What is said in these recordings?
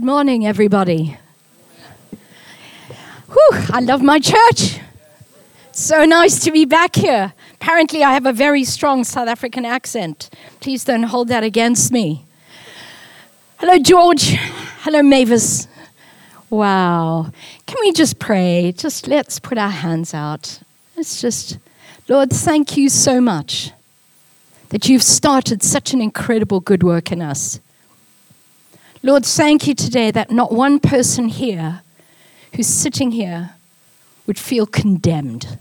Good morning, everybody. Whew, I love my church. So nice to be back here. Apparently, I have a very strong South African accent. Please don't hold that against me. Hello, George. Hello, Mavis. Wow. Can we just pray? Just let's put our hands out. Let's just, Lord, thank you so much that you've started such an incredible good work in us. Lord, thank you today that not one person here who's sitting here would feel condemned.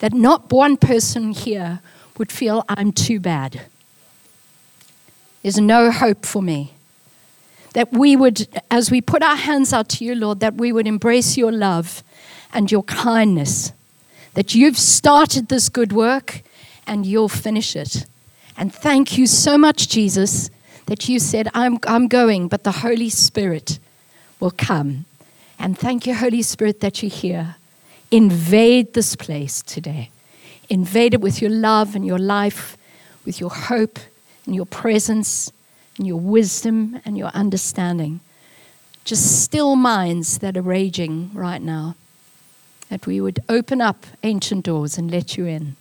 That not one person here would feel I'm too bad. There's no hope for me. That we would, as we put our hands out to you, Lord, that we would embrace your love and your kindness. That you've started this good work and you'll finish it. And thank you so much, Jesus that you said, I'm, I'm going, but the Holy Spirit will come. And thank you, Holy Spirit, that you're here. Invade this place today. Invade it with your love and your life, with your hope and your presence and your wisdom and your understanding. Just still minds that are raging right now. That we would open up ancient doors and let you in.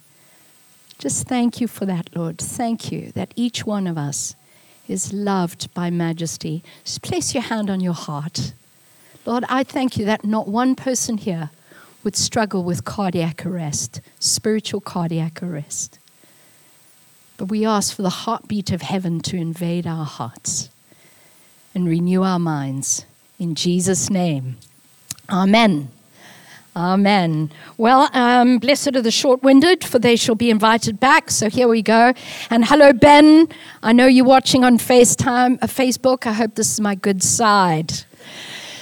Just thank you for that, Lord. Thank you that each one of us is loved by majesty. Just place your hand on your heart. Lord, I thank you that not one person here would struggle with cardiac arrest, spiritual cardiac arrest. But we ask for the heartbeat of heaven to invade our hearts and renew our minds. In Jesus' name, Amen. Amen. Well, um, blessed are the short winded, for they shall be invited back. So here we go. And hello, Ben. I know you're watching on FaceTime, uh, Facebook. I hope this is my good side.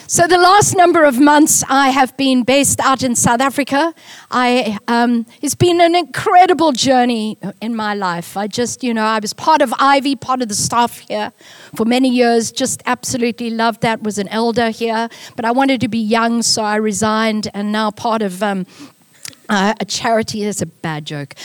So, the last number of months I have been based out in South Africa. I, um, it's been an incredible journey in my life. I just, you know, I was part of Ivy, part of the staff here for many years. Just absolutely loved that. Was an elder here, but I wanted to be young, so I resigned, and now part of um, uh, a charity is a bad joke.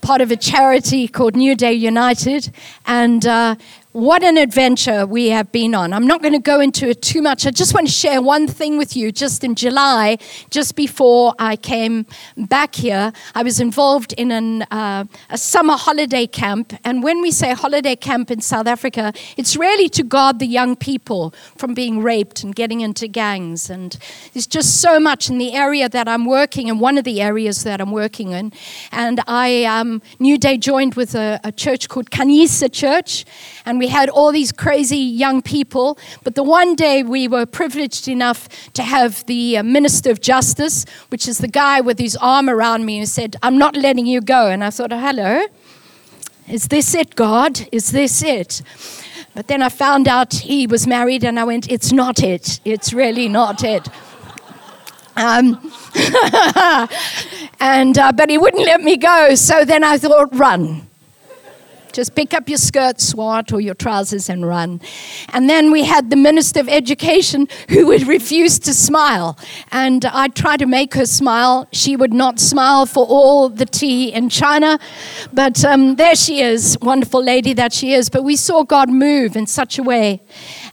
Part of a charity called New Day United, and uh, what an adventure we have been on. I'm not going to go into it too much. I just want to share one thing with you. Just in July, just before I came back here, I was involved in an, uh, a summer holiday camp. And when we say holiday camp in South Africa, it's really to guard the young people from being raped and getting into gangs. And there's just so much in the area that I'm working in, one of the areas that I'm working in. And I, um, New Day joined with a, a church called Khanyisa Church. And we we had all these crazy young people. But the one day we were privileged enough to have the uh, Minister of Justice, which is the guy with his arm around me, who said, I'm not letting you go. And I thought, oh, hello. Is this it, God? Is this it? But then I found out he was married, and I went, It's not it. It's really not it. Um, and uh, but he wouldn't let me go. So then I thought, run. Just pick up your skirt, swat, or your trousers and run. And then we had the Minister of Education who would refuse to smile. And I tried to make her smile. She would not smile for all the tea in China. But um, there she is, wonderful lady that she is. But we saw God move in such a way.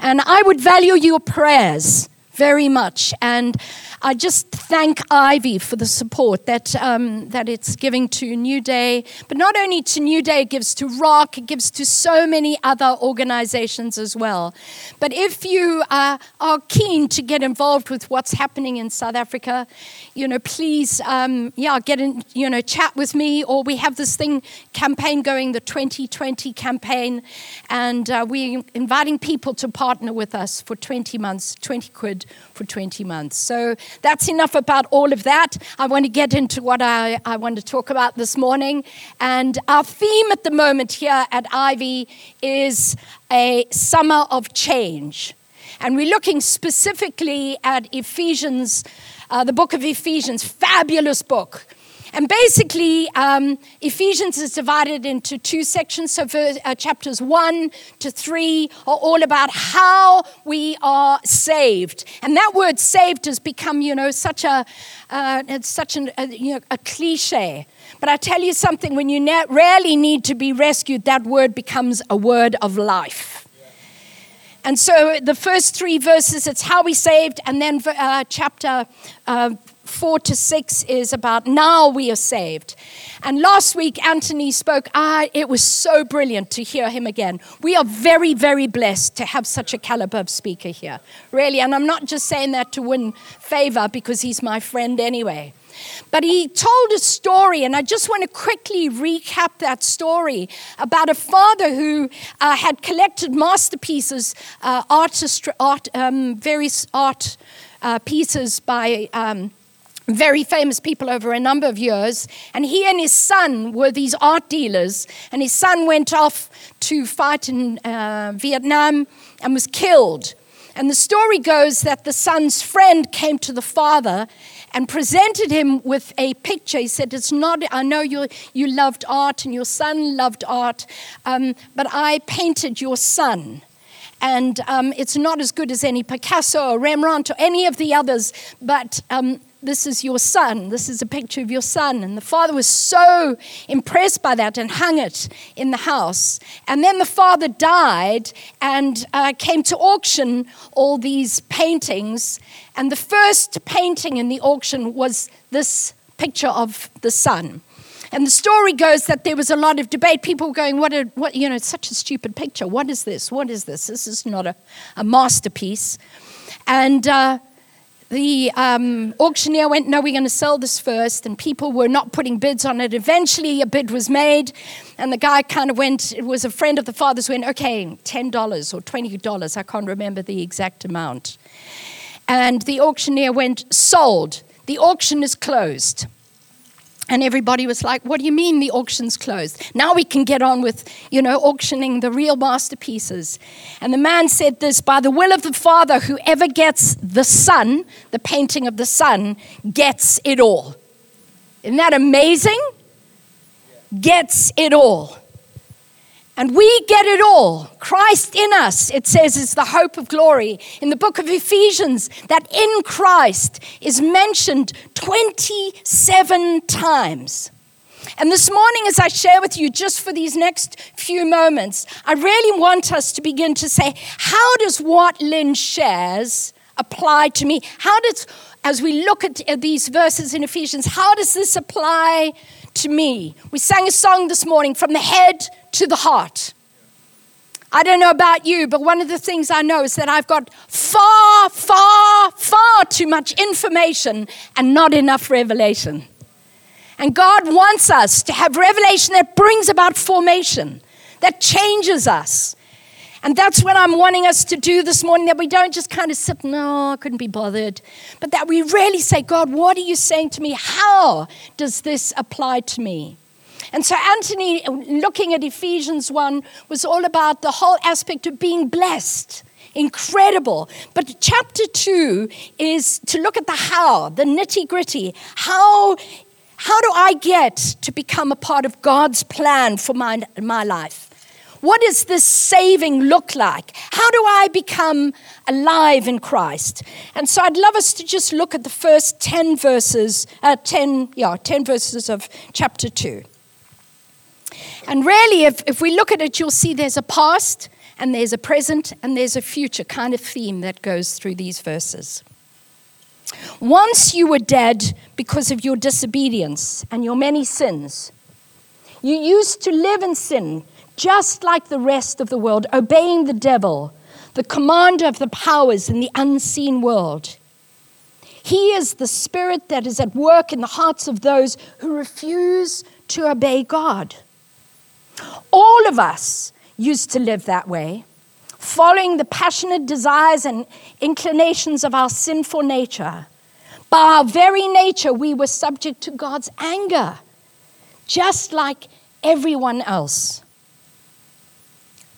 And I would value your prayers very much. And I just thank Ivy for the support that, um, that it's giving to New Day, but not only to New Day, it gives to Rock, it gives to so many other organizations as well. But if you uh, are keen to get involved with what's happening in South Africa, you know, please, um, yeah, get in, you know, chat with me, or we have this thing campaign going, the 2020 campaign, and uh, we're inviting people to partner with us for 20 months, 20 quid for 20 months. So that's enough about all of that. I want to get into what I, I want to talk about this morning. And our theme at the moment here at Ivy is a summer of change. And we're looking specifically at Ephesians, uh, the book of Ephesians, fabulous book. And basically, um, Ephesians is divided into two sections. So, uh, chapters one to three are all about how we are saved. And that word saved has become, you know, such a, uh, it's such an, a, you know, a cliche. But I tell you something, when you ne- rarely need to be rescued, that word becomes a word of life. And so the first three verses, it's how we saved, and then uh, chapter uh, four to six is about now we are saved. And last week, Anthony spoke. Ah, it was so brilliant to hear him again. We are very, very blessed to have such a caliber of speaker here, really. And I'm not just saying that to win favor because he's my friend anyway. But he told a story, and I just want to quickly recap that story about a father who uh, had collected masterpieces, uh, artist, art, um, various art uh, pieces by. Um, very famous people over a number of years. And he and his son were these art dealers. And his son went off to fight in uh, Vietnam and was killed. And the story goes that the son's friend came to the father and presented him with a picture. He said, It's not, I know you, you loved art and your son loved art, um, but I painted your son. And um, it's not as good as any Picasso or Rembrandt or any of the others, but um, this is your son. This is a picture of your son. And the father was so impressed by that and hung it in the house. And then the father died and uh, came to auction all these paintings. And the first painting in the auction was this picture of the son. And the story goes that there was a lot of debate. People going, what, a, what you know, it's such a stupid picture. What is this? What is this? This is not a, a masterpiece. And uh, the um, auctioneer went, No, we're going to sell this first. And people were not putting bids on it. Eventually, a bid was made. And the guy kind of went, it was a friend of the father's, went, Okay, $10 or $20. I can't remember the exact amount. And the auctioneer went, Sold. The auction is closed. And everybody was like, What do you mean the auction's closed? Now we can get on with, you know, auctioning the real masterpieces. And the man said this By the will of the Father, whoever gets the Son, the painting of the Son, gets it all. Isn't that amazing? Gets it all. And we get it all. Christ in us, it says, is the hope of glory. In the book of Ephesians, that in Christ is mentioned 27 times. And this morning, as I share with you, just for these next few moments, I really want us to begin to say, how does what Lynn shares apply to me? How does, as we look at these verses in Ephesians, how does this apply to me? We sang a song this morning, From the Head to the heart. I don't know about you, but one of the things I know is that I've got far, far, far too much information and not enough revelation. And God wants us to have revelation that brings about formation, that changes us. And that's what I'm wanting us to do this morning that we don't just kind of sit, no, I couldn't be bothered, but that we really say, God, what are you saying to me? How does this apply to me? And so, Anthony, looking at Ephesians 1, was all about the whole aspect of being blessed. Incredible. But chapter 2 is to look at the how, the nitty gritty. How, how do I get to become a part of God's plan for my, my life? What does this saving look like? How do I become alive in Christ? And so I'd love us to just look at the first 10 verses, uh, 10, yeah, 10 verses of chapter 2. And really, if, if we look at it, you'll see there's a past and there's a present and there's a future kind of theme that goes through these verses. Once you were dead because of your disobedience and your many sins. You used to live in sin just like the rest of the world, obeying the devil, the commander of the powers in the unseen world. He is the spirit that is at work in the hearts of those who refuse to obey God. All of us used to live that way, following the passionate desires and inclinations of our sinful nature. By our very nature, we were subject to God's anger, just like everyone else.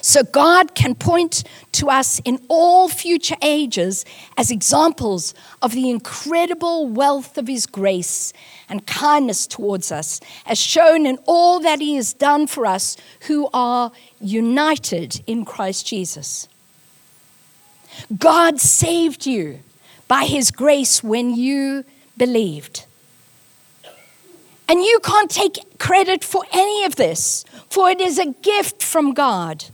So God can point to us in all future ages as examples of the incredible wealth of His grace and kindness towards us, as shown in all that He has done for us who are united in Christ Jesus. God saved you by His grace when you believed. And you can't take credit for any of this, for it is a gift from God.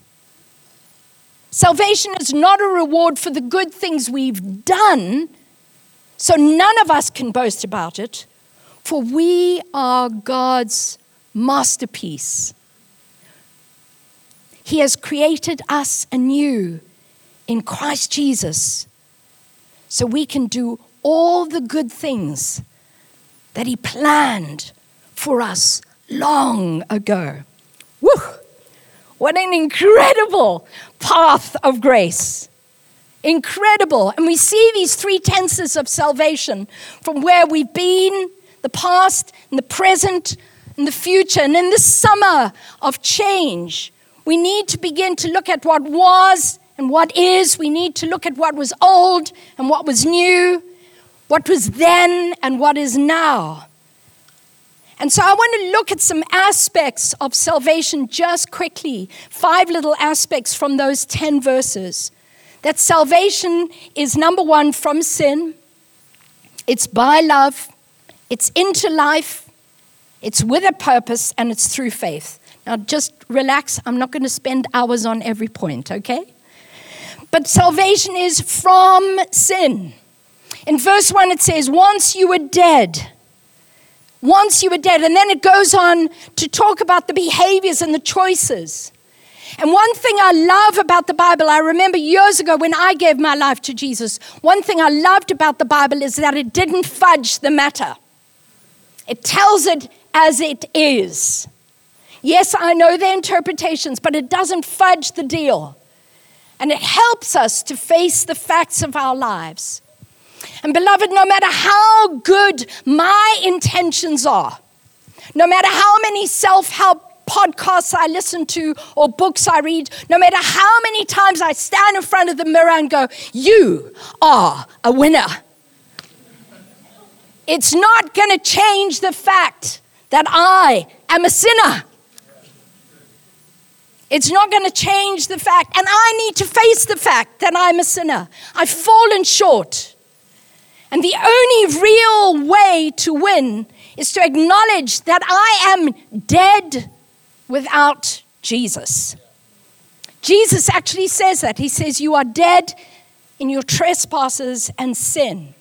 Salvation is not a reward for the good things we've done, so none of us can boast about it, for we are God's masterpiece. He has created us anew in Christ Jesus so we can do all the good things that He planned for us long ago. Woo! What an incredible path of grace. Incredible. And we see these three tenses of salvation from where we've been, the past, and the present, and the future. And in this summer of change, we need to begin to look at what was and what is. We need to look at what was old and what was new, what was then and what is now. And so I want to look at some aspects of salvation just quickly, five little aspects from those 10 verses. That salvation is number one, from sin, it's by love, it's into life, it's with a purpose, and it's through faith. Now just relax, I'm not going to spend hours on every point, okay? But salvation is from sin. In verse 1, it says, Once you were dead once you were dead. And then it goes on to talk about the behaviors and the choices. And one thing I love about the Bible, I remember years ago when I gave my life to Jesus, one thing I loved about the Bible is that it didn't fudge the matter. It tells it as it is. Yes, I know the interpretations, but it doesn't fudge the deal. And it helps us to face the facts of our lives. And beloved, no matter how good my intentions are, no matter how many self help podcasts I listen to or books I read, no matter how many times I stand in front of the mirror and go, You are a winner. It's not going to change the fact that I am a sinner. It's not going to change the fact, and I need to face the fact that I'm a sinner. I've fallen short. And the only real way to win is to acknowledge that I am dead without Jesus. Jesus actually says that. He says, You are dead in your trespasses and sin.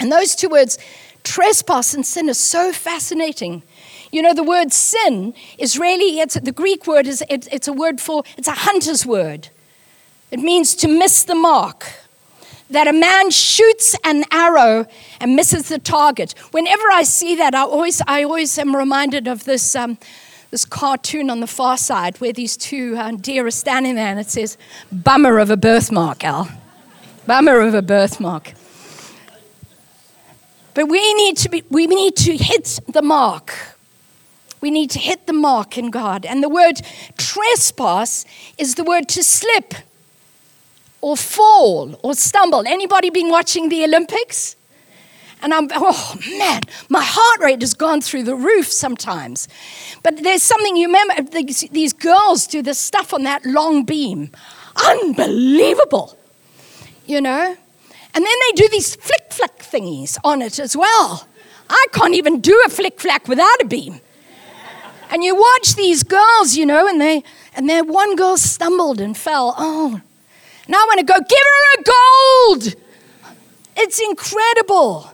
And those two words, trespass and sin, are so fascinating. You know, the word sin is really, it's, the Greek word is, it, it's a word for, it's a hunter's word. It means to miss the mark that a man shoots an arrow and misses the target. Whenever I see that, I always, I always am reminded of this, um, this cartoon on the far side where these two uh, deer are standing there and it says, Bummer of a birthmark, Al. Bummer of a birthmark. But we need to, be, we need to hit the mark. We need to hit the mark in God. And the word trespass is the word to slip or fall or stumble. Anybody been watching the Olympics? And I'm, oh man, my heart rate has gone through the roof sometimes. But there's something you remember, these, girls do this stuff on that long beam. Unbelievable, you know? And then they do these flick flack thingies on it as well. I can't even do a flick flack without a beam. And you watch these girls, you know, and they, and then one girl stumbled and fell. Oh, And I want to go, give her a gold. It's incredible.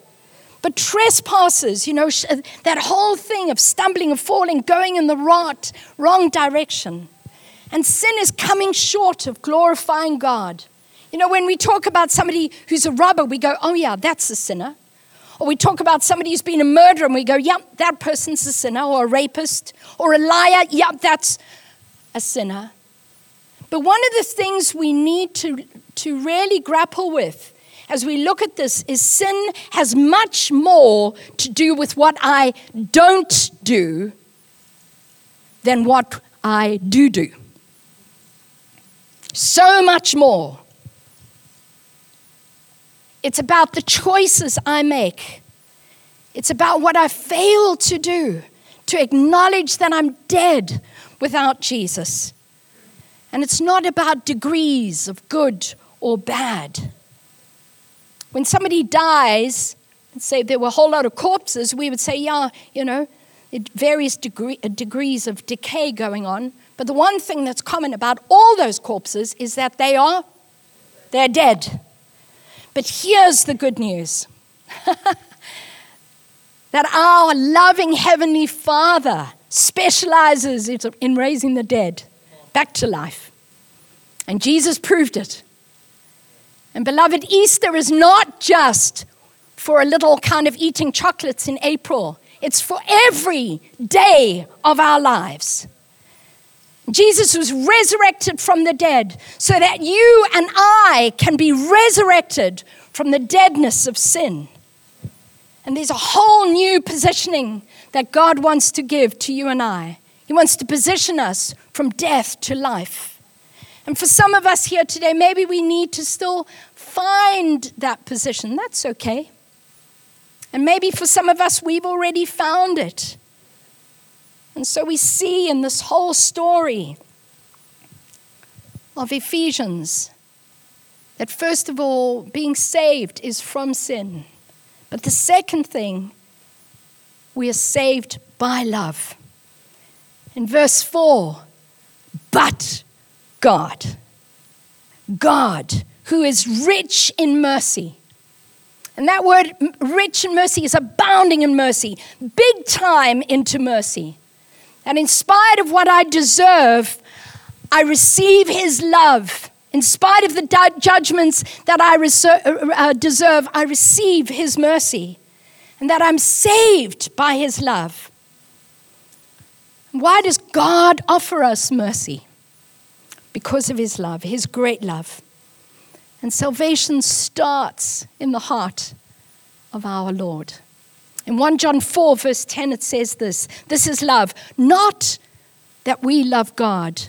But trespasses, you know, uh, that whole thing of stumbling and falling, going in the right, wrong direction. And sin is coming short of glorifying God. You know, when we talk about somebody who's a robber, we go, oh, yeah, that's a sinner. Or we talk about somebody who's been a murderer and we go, yep, that person's a sinner. Or a rapist. Or a liar, yep, that's a sinner. But one of the things we need to, to really grapple with as we look at this is sin has much more to do with what I don't do than what I do do. So much more. It's about the choices I make. It's about what I fail to do, to acknowledge that I'm dead without Jesus. And it's not about degrees of good or bad. When somebody dies, say there were a whole lot of corpses, we would say, yeah, you know, various degree, uh, degrees of decay going on. But the one thing that's common about all those corpses is that they are they're dead. But here's the good news. that our loving heavenly Father specializes in raising the dead back to life. And Jesus proved it. And beloved, Easter is not just for a little kind of eating chocolates in April, it's for every day of our lives. Jesus was resurrected from the dead so that you and I can be resurrected from the deadness of sin. And there's a whole new positioning that God wants to give to you and I. He wants to position us from death to life. And for some of us here today, maybe we need to still find that position. That's okay. And maybe for some of us, we've already found it. And so we see in this whole story of Ephesians that, first of all, being saved is from sin. But the second thing, we are saved by love. In verse 4, but God. God, who is rich in mercy. And that word, rich in mercy, is abounding in mercy, big time into mercy. And in spite of what I deserve, I receive his love. In spite of the judgments that I uh, uh, deserve, I receive his mercy. And that I'm saved by his love. Why does God offer us mercy? because of his love, his great love. And salvation starts in the heart of our Lord. In 1 John 4, verse 10, it says this This is love, not that we love God,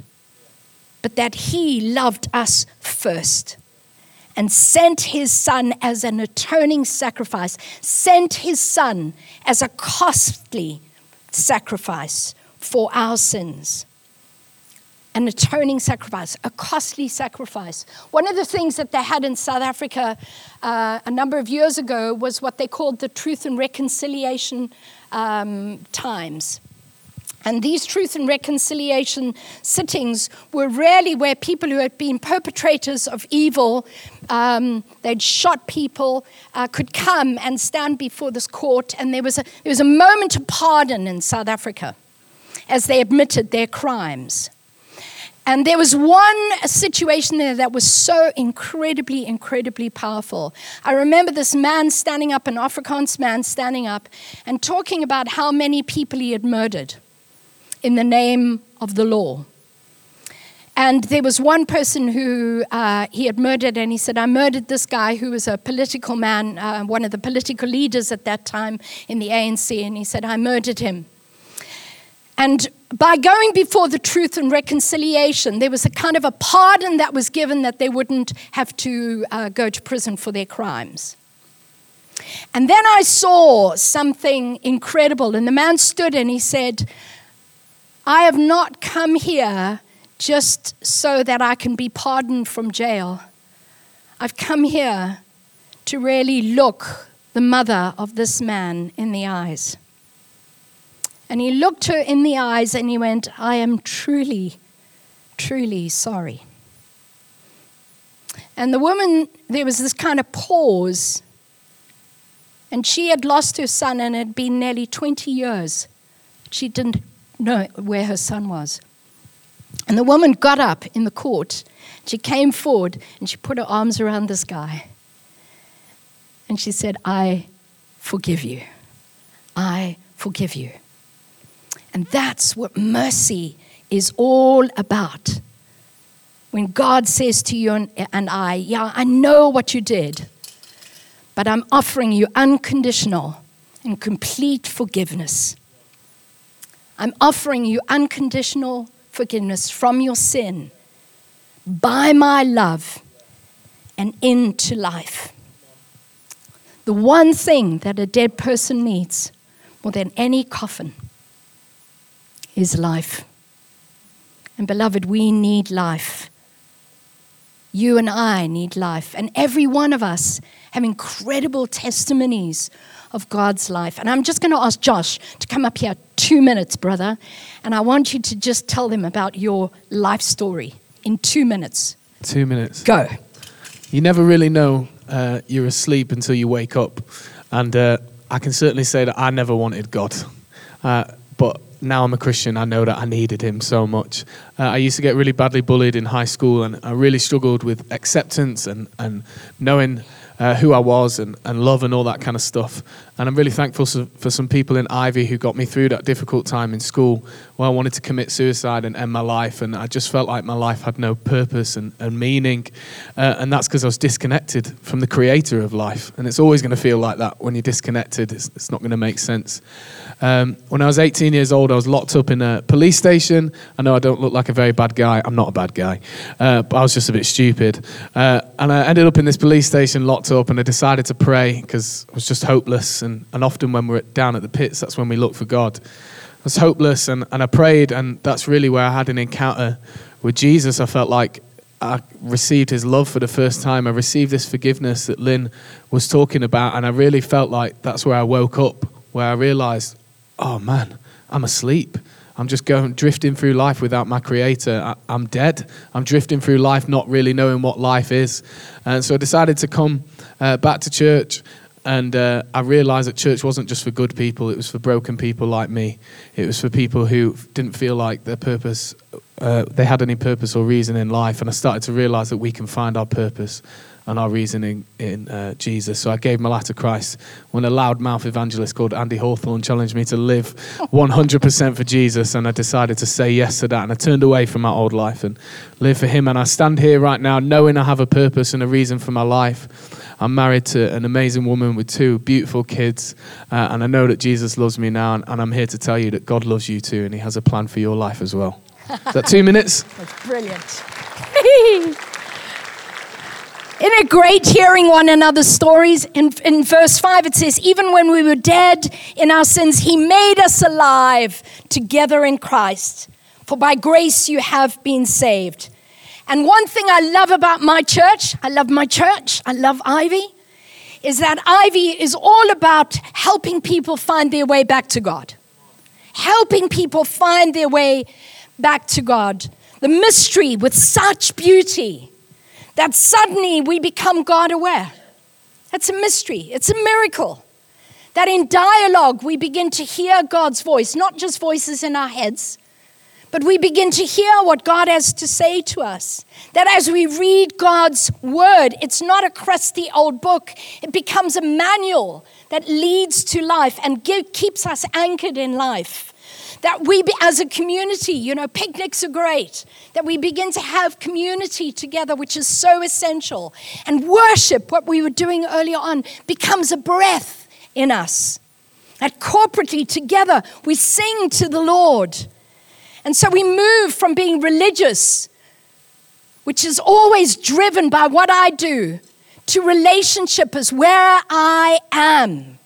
but that he loved us first and sent his son as an atoning sacrifice, sent his son as a costly sacrifice for our sins an atoning sacrifice, a costly sacrifice. One of the things that they had in South Africa uh, a number of years ago was what they called the Truth and Reconciliation um, Times. And these truth and reconciliation sittings were really where people who had been perpetrators of evil, um, they'd shot people, uh, could come and stand before this court. And there was, a, there was a moment of pardon in South Africa as they admitted their crimes. And there was one situation there that was so incredibly, incredibly powerful. I remember this man standing up, an Afrikaans man standing up, and talking about how many people he had murdered in the name of the law. And there was one person who uh, he had murdered, and he said, I murdered this guy who was a political man, uh, one of the political leaders at that time in the ANC, and he said, I murdered him. And by going before the truth and reconciliation, there was a kind of a pardon that was given that they wouldn't have to uh, go to prison for their crimes. And then I saw something incredible, and the man stood and he said, I have not come here just so that I can be pardoned from jail. I've come here to really look the mother of this man in the eyes. And he looked her in the eyes and he went, I am truly, truly sorry. And the woman, there was this kind of pause. And she had lost her son, and it had been nearly 20 years. She didn't know where her son was. And the woman got up in the court. She came forward and she put her arms around this guy. And she said, I forgive you. I forgive you. And that's what mercy is all about. When God says to you and, I, Yeah, I know what you did, but I'm offering you unconditional and complete forgiveness. I'm offering you unconditional forgiveness from your sin by my love and into life. The one thing that a dead person needs more than any coffin is life. And beloved, we need life. You and I need life. And every one of us have incredible testimonies of God's life. And I'm just going to ask Josh to come up here two minutes, brother. And I want you to just tell them about your life story in two minutes. Two minutes. Go. You never really know uh, you're asleep until you wake up. And uh, I can certainly say that I never wanted God. Uh, but now I'm a Christian, I know that I needed him so much. Uh, I used to get really badly bullied in high school, and I really struggled with acceptance and, and knowing uh, who I was and, and love and all that kind of stuff. And I'm really thankful for some people in Ivy who got me through that difficult time in school where I wanted to commit suicide and end my life. And I just felt like my life had no purpose and, and meaning. Uh, and that's because I was disconnected from the creator of life. And it's always going to feel like that when you're disconnected, it's, it's not going to make sense. Um, when I was 18 years old, I was locked up in a police station. I know I don't look like a very bad guy. I'm not a bad guy, uh, but I was just a bit stupid. Uh, and I ended up in this police station locked up, and I decided to pray because I was just hopeless and, and often when we're down at the pits, that's when we look for God. I was hopeless, and, and I prayed, and that's really where I had an encounter with Jesus. I felt like I received his love for the first time. I received this forgiveness that Lynn was talking about, and I really felt like that's where I woke up, where I realized, oh man, I'm asleep. I'm just going drifting through life without my creator. I, am dead. I'm drifting through life not really knowing what life is. And so I decided to come uh, back to church and uh, I realized that church wasn't just for good people, it was for broken people like me. It was for people who didn't feel like their purpose, uh, they had any purpose or reason in life. And I started to realize that we can find our purpose and our reasoning in uh, Jesus. So I gave my life to Christ when a loudmouth evangelist called Andy Hawthorne challenged me to live 100% for Jesus. And I decided to say yes to that. And I turned away from my old life and live for Him. And I stand here right now knowing I have a purpose and a reason for my life. I'm married to an amazing woman with two beautiful kids, uh, and I know that Jesus loves me now, and, and, I'm here to tell you that God loves you too, and He has a plan for your life as well. Is that two minutes? That's brilliant. Isn't it great hearing one another's stories? In, in verse 5, it says, Even when we were dead in our sins, He made us alive together in Christ. For by grace you have been saved. And one thing I love about my church, I love my church, I love Ivy, is that Ivy is all about helping people find their way back to God. Helping people find their way back to God. The mystery with such beauty that suddenly we become God aware. That's a mystery, it's a miracle. That in dialogue we begin to hear God's voice, not just voices in our heads, but we begin to hear what God has to say to us. That as we read God's word, it's not a crusty old book, it becomes a manual that leads to life and give, keeps us anchored in life. That we, as a community, you know, picnics are great. That we begin to have community together, which is so essential. And worship, what we were doing earlier on, becomes a breath in us. That corporately together we sing to the Lord and so we move from being religious, which is always driven by what I do, to relationship as where I am.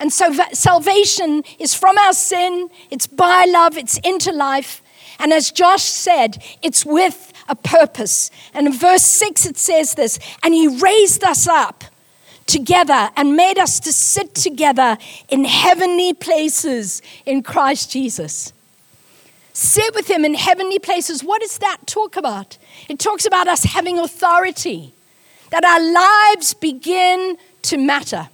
And so salvation is from our sin, it's by love, it's into life. And as Josh said, it's with a purpose. And in verse 6, it says this And he raised us up together and made us to sit together in heavenly places in Christ Jesus sit with him in heavenly places. What does that talk about? It talks about us having authority. that our lives begin to matter.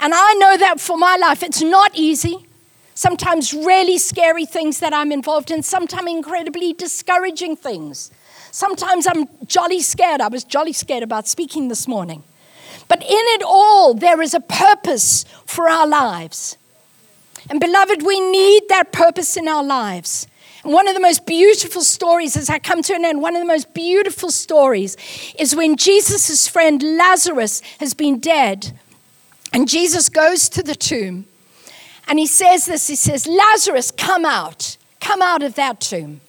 And I know that for my life, it's not easy. Sometimes really scary things that I'm involved in, sometimes incredibly discouraging things. Sometimes I'm jolly scared. I was jolly scared about speaking this morning. But in it all, there is a purpose for our lives. And beloved, we need that purpose in our lives. And one of the most beautiful stories, as I come to an end, one of the most beautiful stories is when Jesus' friend Lazarus has been dead. And Jesus goes to the tomb and he says this He says, Lazarus, come out, come out of that tomb.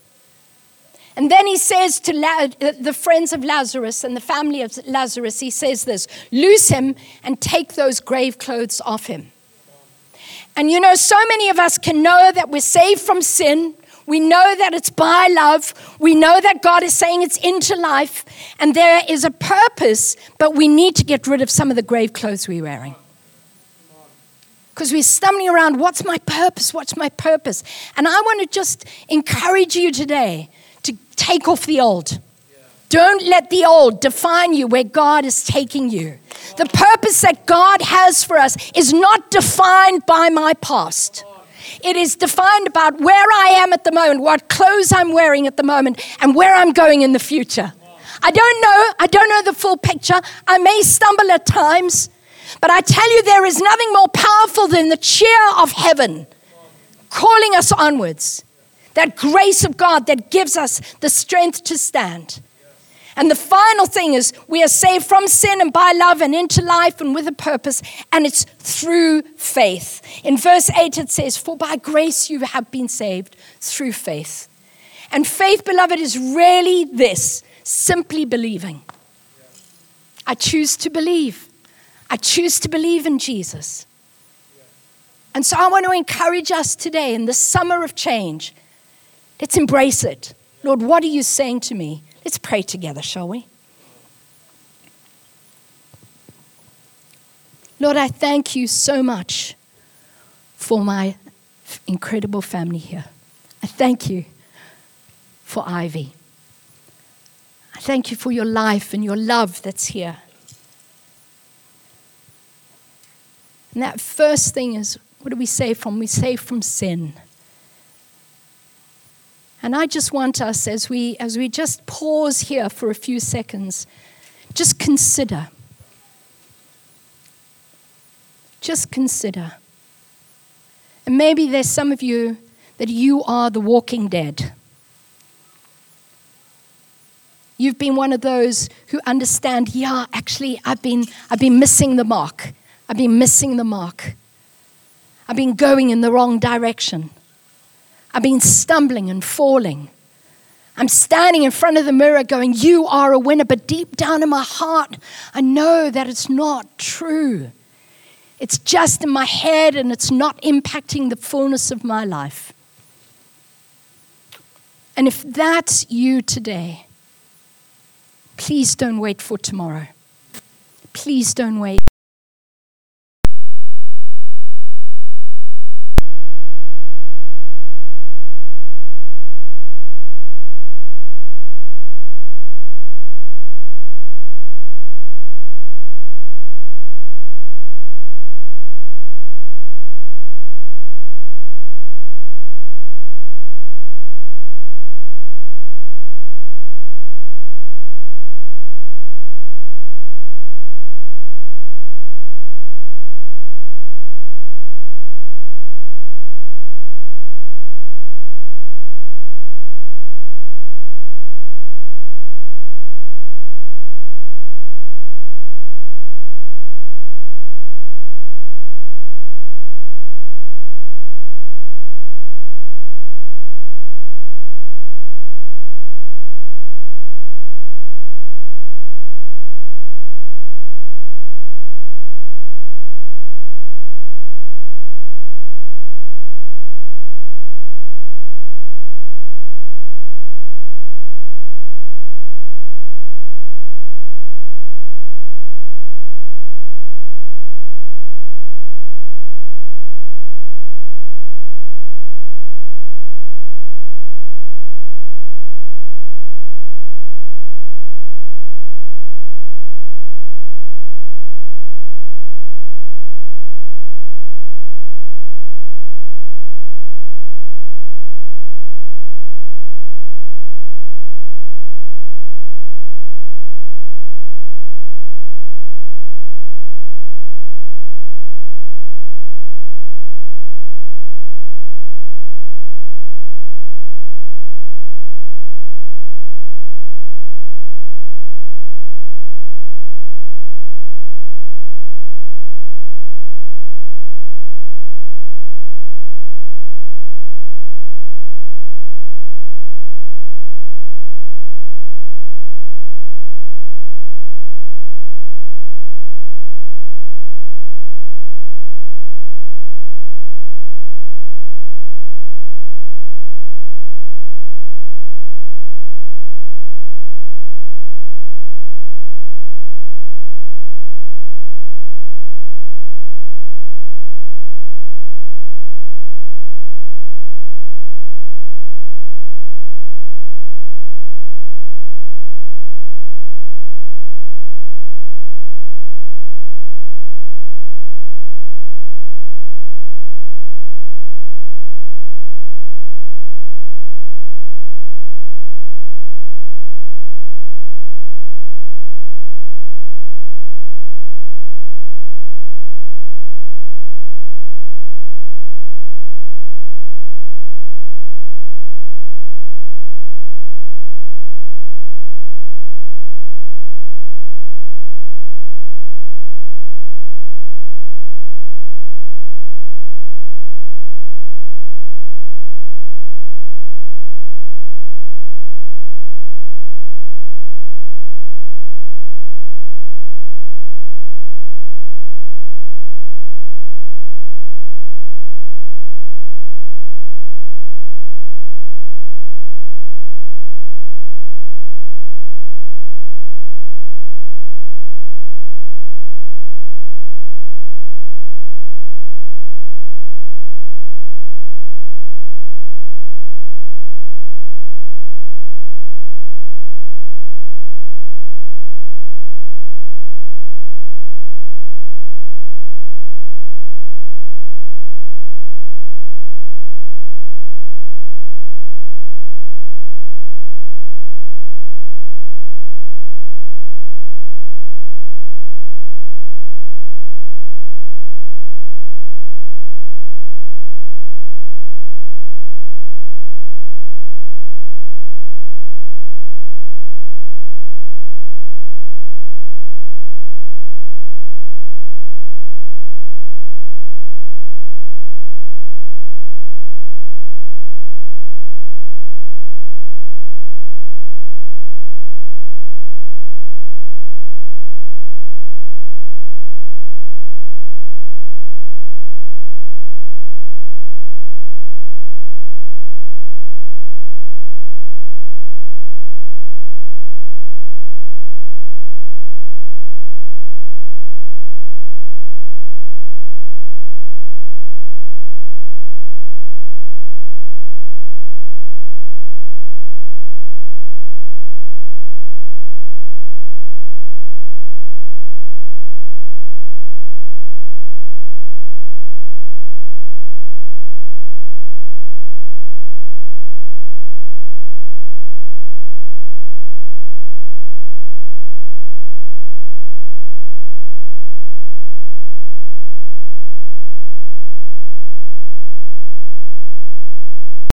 And then he says to La- the friends of Lazarus and the family of Lazarus, he says this loose him and take those grave clothes off him. And you know, so many of us can know that we're saved from sin. We know that it's by love. We know that God is saying it's into life and there is a purpose, but we need to get rid of some of the grave clothes we're wearing. Because we're stumbling around, what's my purpose? What's my purpose? And I want to just encourage you today to take off the old. Don't let the old define you where God is taking you. The purpose that God has for us is not defined by my past. It is defined about where I am at the moment, what clothes I'm wearing at the moment, and where I'm going in the future. I don't know. I don't know the full picture. I may stumble at times, but I tell you, there is nothing more powerful than the cheer of heaven calling us onwards. That grace of God that gives us the strength to stand. And the final thing is we are saved from sin and by love and into life and with a purpose, and it's through faith. In verse 8, it says, For by grace you have been saved through faith. And faith, beloved, is really this simply believing. I choose to believe. I choose to believe in Jesus. And so I want to encourage us today in the summer of change Let's embrace it. Lord, what are you saying to me? Let's pray together, shall we? Lord, I thank you so much for my incredible family here. I thank you for Ivy. I thank you for your life and your love that's here. And that first thing is what do we say from? We say from sin. And I just want us, as we, as we just pause here for a few seconds, just consider. Just consider. And maybe there's some of you that you are the walking dead. You've been one of those who understand, yeah, actually, I've been, I've been missing the mark. I've been missing the mark. I've been going in the wrong direction. I've been stumbling and falling. I'm standing in front of the mirror going, You are a winner. But deep down in my heart, I know that it's not true. It's just in my head and it's not impacting the fullness of my life. And if that's you today, please don't wait for tomorrow. Please don't wait.